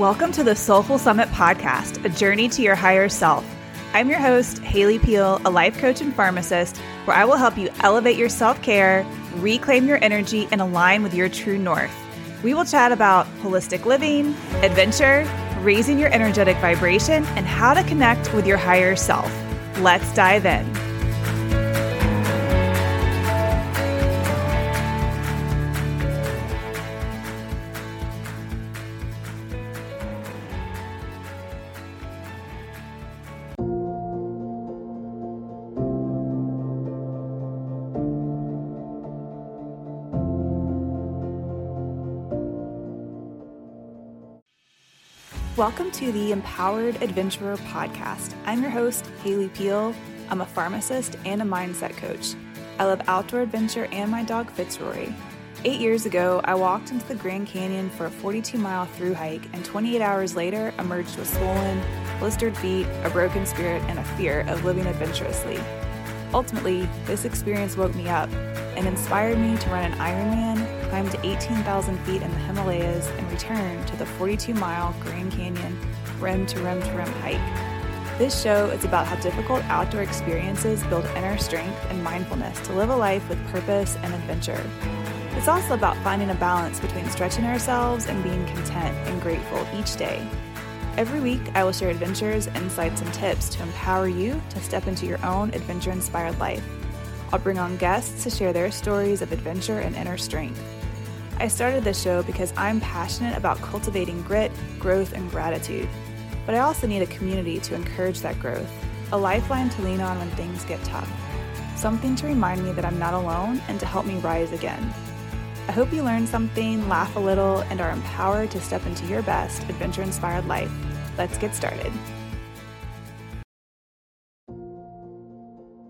Welcome to the Soulful Summit podcast, a journey to your higher self. I'm your host, Haley Peel, a life coach and pharmacist, where I will help you elevate your self care, reclaim your energy, and align with your true north. We will chat about holistic living, adventure, raising your energetic vibration, and how to connect with your higher self. Let's dive in. Welcome to the Empowered Adventurer podcast. I'm your host, Haley Peel. I'm a pharmacist and a mindset coach. I love outdoor adventure and my dog Fitzroy. Eight years ago, I walked into the Grand Canyon for a 42 mile through hike, and 28 hours later, emerged with swollen, blistered feet, a broken spirit, and a fear of living adventurously. Ultimately, this experience woke me up and inspired me to run an Ironman, climb to 18,000 feet in the Himalayas, and return to the 42 mile Grand Canyon rim to rim to rim hike. This show is about how difficult outdoor experiences build inner strength and mindfulness to live a life with purpose and adventure. It's also about finding a balance between stretching ourselves and being content and grateful each day. Every week, I will share adventures, insights, and tips to empower you to step into your own adventure inspired life. I'll bring on guests to share their stories of adventure and inner strength. I started this show because I'm passionate about cultivating grit, growth, and gratitude. But I also need a community to encourage that growth, a lifeline to lean on when things get tough, something to remind me that I'm not alone and to help me rise again. I hope you learned something, laugh a little, and are empowered to step into your best adventure inspired life. Let's get started.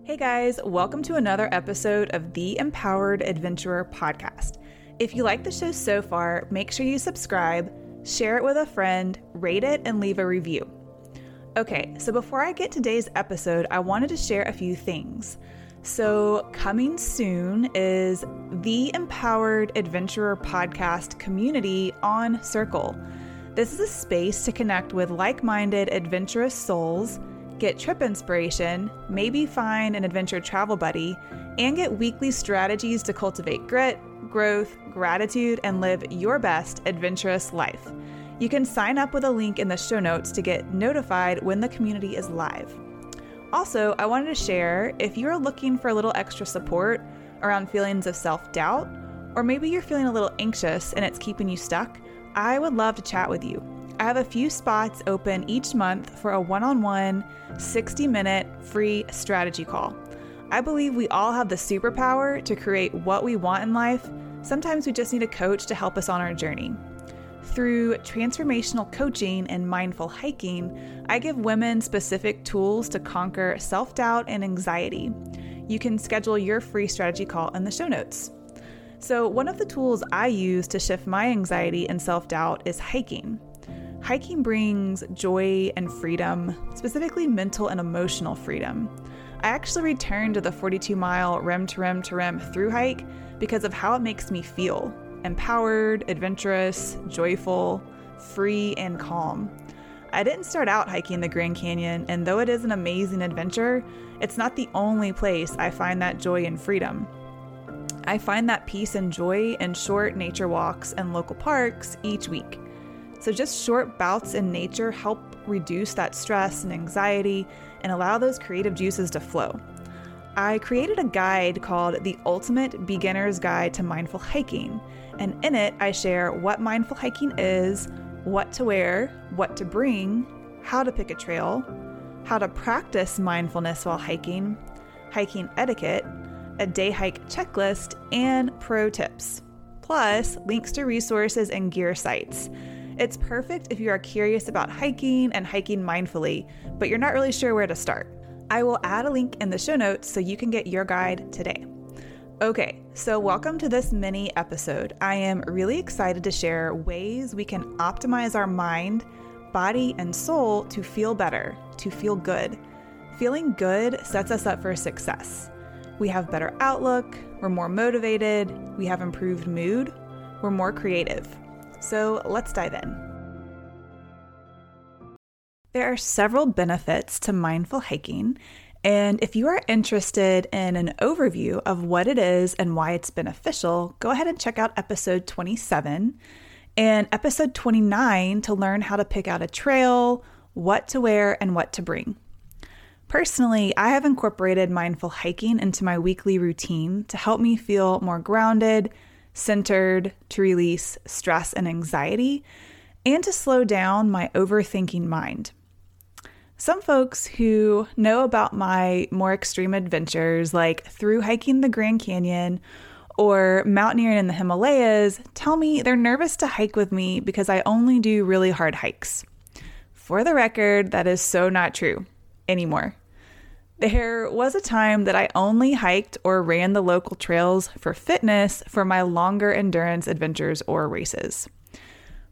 Hey guys, welcome to another episode of the Empowered Adventurer podcast. If you like the show so far, make sure you subscribe, share it with a friend, rate it, and leave a review. Okay, so before I get today's episode, I wanted to share a few things. So, coming soon is the Empowered Adventurer podcast community on Circle. This is a space to connect with like minded adventurous souls, get trip inspiration, maybe find an adventure travel buddy, and get weekly strategies to cultivate grit, growth, gratitude, and live your best adventurous life. You can sign up with a link in the show notes to get notified when the community is live. Also, I wanted to share if you're looking for a little extra support around feelings of self doubt, or maybe you're feeling a little anxious and it's keeping you stuck, I would love to chat with you. I have a few spots open each month for a one on one, 60 minute free strategy call. I believe we all have the superpower to create what we want in life. Sometimes we just need a coach to help us on our journey. Through transformational coaching and mindful hiking, I give women specific tools to conquer self doubt and anxiety. You can schedule your free strategy call in the show notes. So, one of the tools I use to shift my anxiety and self doubt is hiking. Hiking brings joy and freedom, specifically mental and emotional freedom. I actually returned to the 42 mile rim to rim to rim through hike because of how it makes me feel empowered, adventurous, joyful, free, and calm. I didn't start out hiking the Grand Canyon, and though it is an amazing adventure, it's not the only place I find that joy and freedom. I find that peace and joy in short nature walks and local parks each week. So, just short bouts in nature help reduce that stress and anxiety and allow those creative juices to flow. I created a guide called The Ultimate Beginner's Guide to Mindful Hiking, and in it, I share what mindful hiking is, what to wear, what to bring, how to pick a trail, how to practice mindfulness while hiking, hiking etiquette, a day hike checklist, and pro tips, plus links to resources and gear sites. It's perfect if you are curious about hiking and hiking mindfully, but you're not really sure where to start. I will add a link in the show notes so you can get your guide today. Okay, so welcome to this mini episode. I am really excited to share ways we can optimize our mind, body, and soul to feel better, to feel good. Feeling good sets us up for success. We have better outlook, we're more motivated, we have improved mood, we're more creative. So let's dive in. There are several benefits to mindful hiking, and if you are interested in an overview of what it is and why it's beneficial, go ahead and check out episode 27 and episode 29 to learn how to pick out a trail, what to wear, and what to bring. Personally, I have incorporated mindful hiking into my weekly routine to help me feel more grounded, centered, to release stress and anxiety, and to slow down my overthinking mind. Some folks who know about my more extreme adventures, like through hiking the Grand Canyon or mountaineering in the Himalayas, tell me they're nervous to hike with me because I only do really hard hikes. For the record, that is so not true anymore. There was a time that I only hiked or ran the local trails for fitness for my longer endurance adventures or races.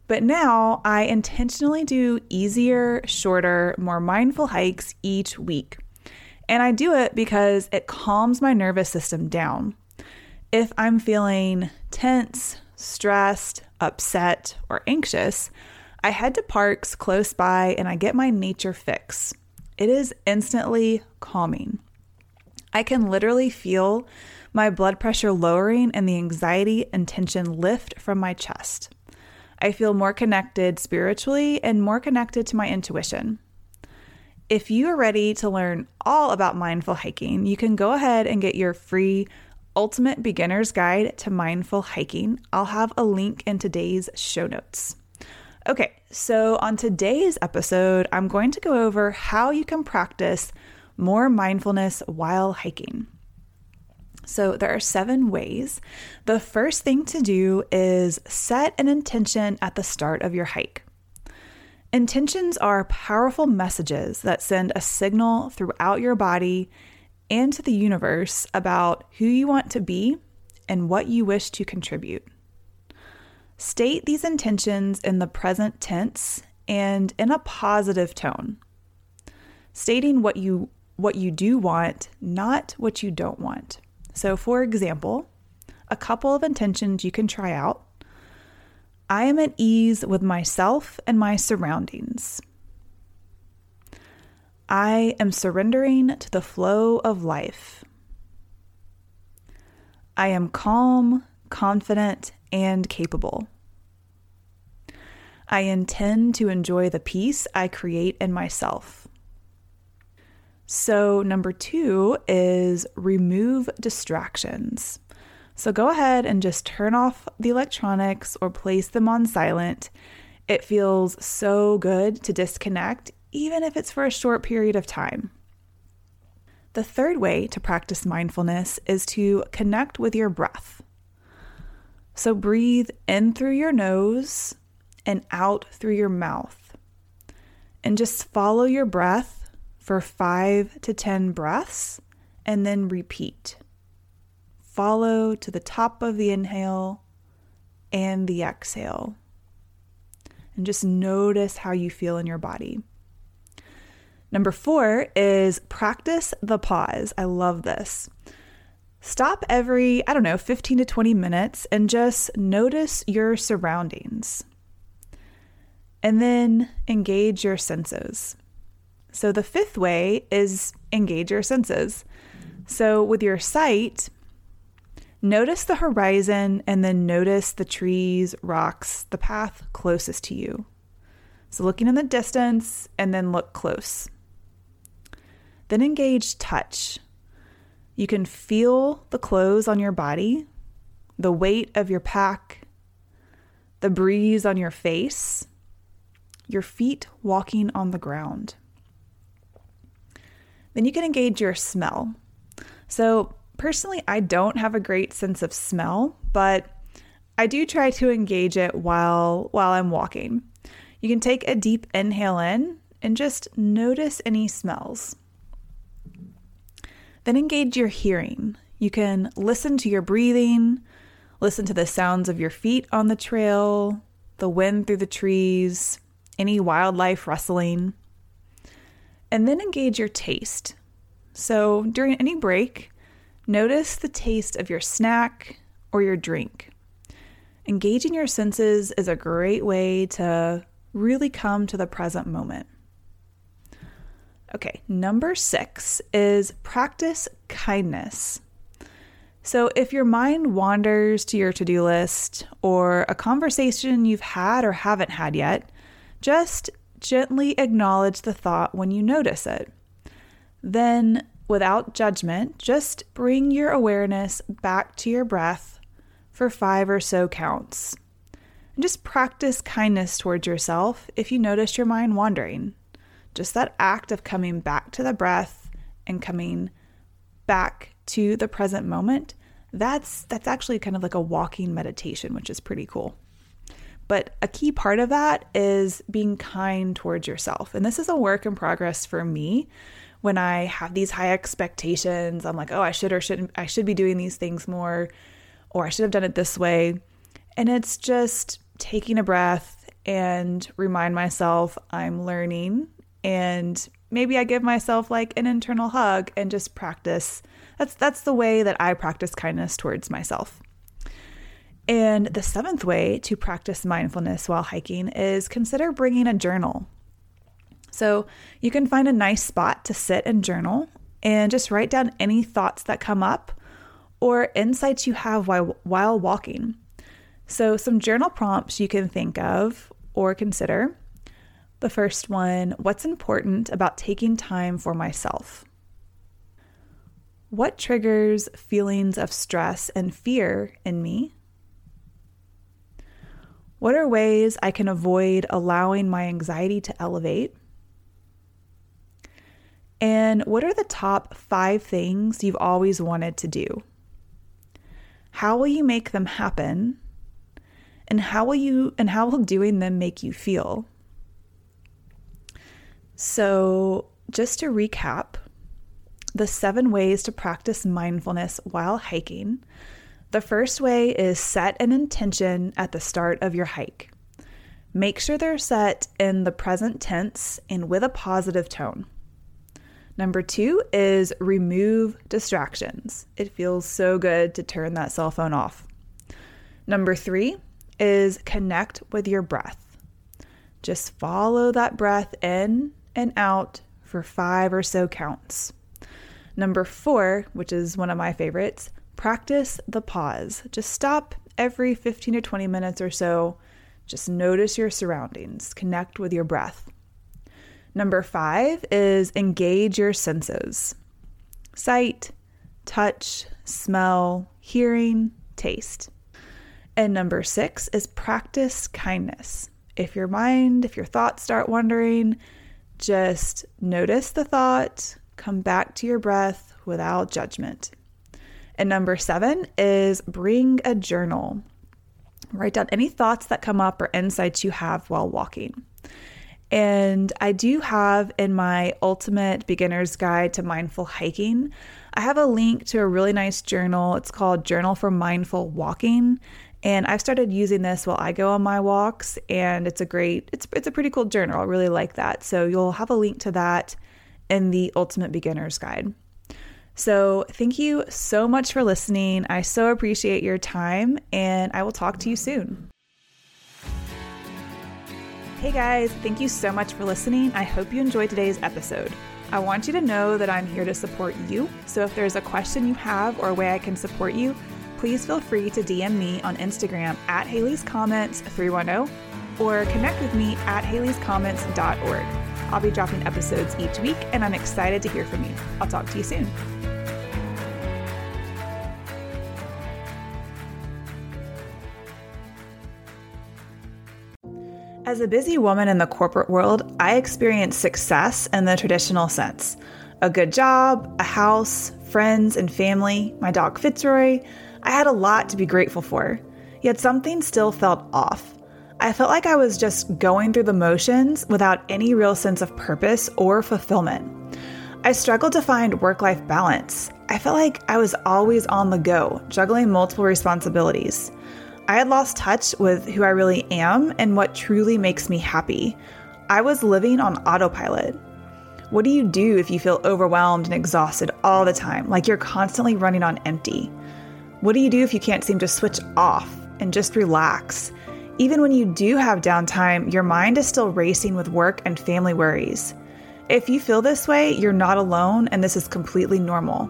But now I intentionally do easier, shorter, more mindful hikes each week. And I do it because it calms my nervous system down. If I'm feeling tense, stressed, upset, or anxious, I head to parks close by and I get my nature fix. It is instantly calming. I can literally feel my blood pressure lowering and the anxiety and tension lift from my chest. I feel more connected spiritually and more connected to my intuition. If you are ready to learn all about mindful hiking, you can go ahead and get your free Ultimate Beginner's Guide to Mindful Hiking. I'll have a link in today's show notes. Okay, so on today's episode, I'm going to go over how you can practice more mindfulness while hiking. So, there are seven ways. The first thing to do is set an intention at the start of your hike. Intentions are powerful messages that send a signal throughout your body and to the universe about who you want to be and what you wish to contribute. State these intentions in the present tense and in a positive tone. Stating what you what you do want, not what you don't want. So for example, a couple of intentions you can try out. I am at ease with myself and my surroundings. I am surrendering to the flow of life. I am calm, confident, and capable. I intend to enjoy the peace I create in myself. So, number two is remove distractions. So, go ahead and just turn off the electronics or place them on silent. It feels so good to disconnect, even if it's for a short period of time. The third way to practice mindfulness is to connect with your breath. So breathe in through your nose and out through your mouth. And just follow your breath for five to 10 breaths and then repeat. Follow to the top of the inhale and the exhale. And just notice how you feel in your body. Number four is practice the pause. I love this. Stop every, I don't know, 15 to 20 minutes and just notice your surroundings. And then engage your senses. So the fifth way is engage your senses. So with your sight, notice the horizon and then notice the trees, rocks, the path closest to you. So looking in the distance and then look close. Then engage touch. You can feel the clothes on your body, the weight of your pack, the breeze on your face, your feet walking on the ground. Then you can engage your smell. So, personally, I don't have a great sense of smell, but I do try to engage it while while I'm walking. You can take a deep inhale in and just notice any smells. Then engage your hearing. You can listen to your breathing, listen to the sounds of your feet on the trail, the wind through the trees, any wildlife rustling. And then engage your taste. So during any break, notice the taste of your snack or your drink. Engaging your senses is a great way to really come to the present moment. Okay, number six is practice kindness. So, if your mind wanders to your to do list or a conversation you've had or haven't had yet, just gently acknowledge the thought when you notice it. Then, without judgment, just bring your awareness back to your breath for five or so counts. And just practice kindness towards yourself if you notice your mind wandering. Just that act of coming back to the breath and coming back to the present moment, that's that's actually kind of like a walking meditation, which is pretty cool. But a key part of that is being kind towards yourself. And this is a work in progress for me. When I have these high expectations, I'm like, "Oh, I should or shouldn't I should be doing these things more or I should have done it this way." And it's just taking a breath and remind myself I'm learning and maybe I give myself like an internal hug and just practice. That's that's the way that I practice kindness towards myself. And the seventh way to practice mindfulness while hiking is consider bringing a journal. So you can find a nice spot to sit and journal and just write down any thoughts that come up or insights you have while, while walking. So, some journal prompts you can think of or consider the first one What's important about taking time for myself? What triggers feelings of stress and fear in me? What are ways I can avoid allowing my anxiety to elevate? And what are the top five things you've always wanted to do? How will you make them happen? And how will you and how will doing them make you feel? So, just to recap, the seven ways to practice mindfulness while hiking. The first way is set an intention at the start of your hike. Make sure they're set in the present tense and with a positive tone. Number two is remove distractions. It feels so good to turn that cell phone off. Number three is connect with your breath. Just follow that breath in and out for five or so counts. Number four, which is one of my favorites, practice the pause. Just stop every 15 to 20 minutes or so. Just notice your surroundings, connect with your breath. Number five is engage your senses sight, touch, smell, hearing, taste. And number six is practice kindness. If your mind, if your thoughts start wandering, just notice the thought, come back to your breath without judgment. And number seven is bring a journal. Write down any thoughts that come up or insights you have while walking. And I do have in my ultimate beginner's guide to mindful hiking, I have a link to a really nice journal. It's called Journal for Mindful Walking. And I've started using this while I go on my walks, and it's a great, it's it's a pretty cool journal. I really like that. So you'll have a link to that in the Ultimate Beginner's Guide. So thank you so much for listening. I so appreciate your time, and I will talk to you soon. Hey guys, thank you so much for listening. I hope you enjoyed today's episode. I want you to know that I'm here to support you. So if there's a question you have or a way I can support you, please feel free to DM me on Instagram at Haley's Comments 310 or connect with me at haleyscomments.org. I'll be dropping episodes each week and I'm excited to hear from you. I'll talk to you soon. As a busy woman in the corporate world, I experience success in the traditional sense a good job, a house, friends, and family, my dog Fitzroy, I had a lot to be grateful for, yet something still felt off. I felt like I was just going through the motions without any real sense of purpose or fulfillment. I struggled to find work life balance. I felt like I was always on the go, juggling multiple responsibilities. I had lost touch with who I really am and what truly makes me happy. I was living on autopilot. What do you do if you feel overwhelmed and exhausted all the time, like you're constantly running on empty? What do you do if you can't seem to switch off and just relax? Even when you do have downtime, your mind is still racing with work and family worries. If you feel this way, you're not alone and this is completely normal.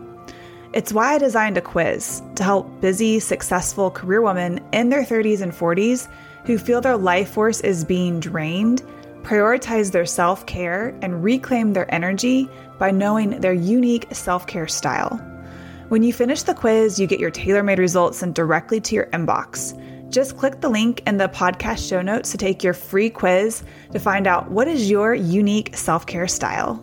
It's why I designed a quiz to help busy, successful career women in their 30s and 40s who feel their life force is being drained prioritize their self care and reclaim their energy by knowing their unique self care style. When you finish the quiz, you get your tailor made results sent directly to your inbox. Just click the link in the podcast show notes to take your free quiz to find out what is your unique self care style.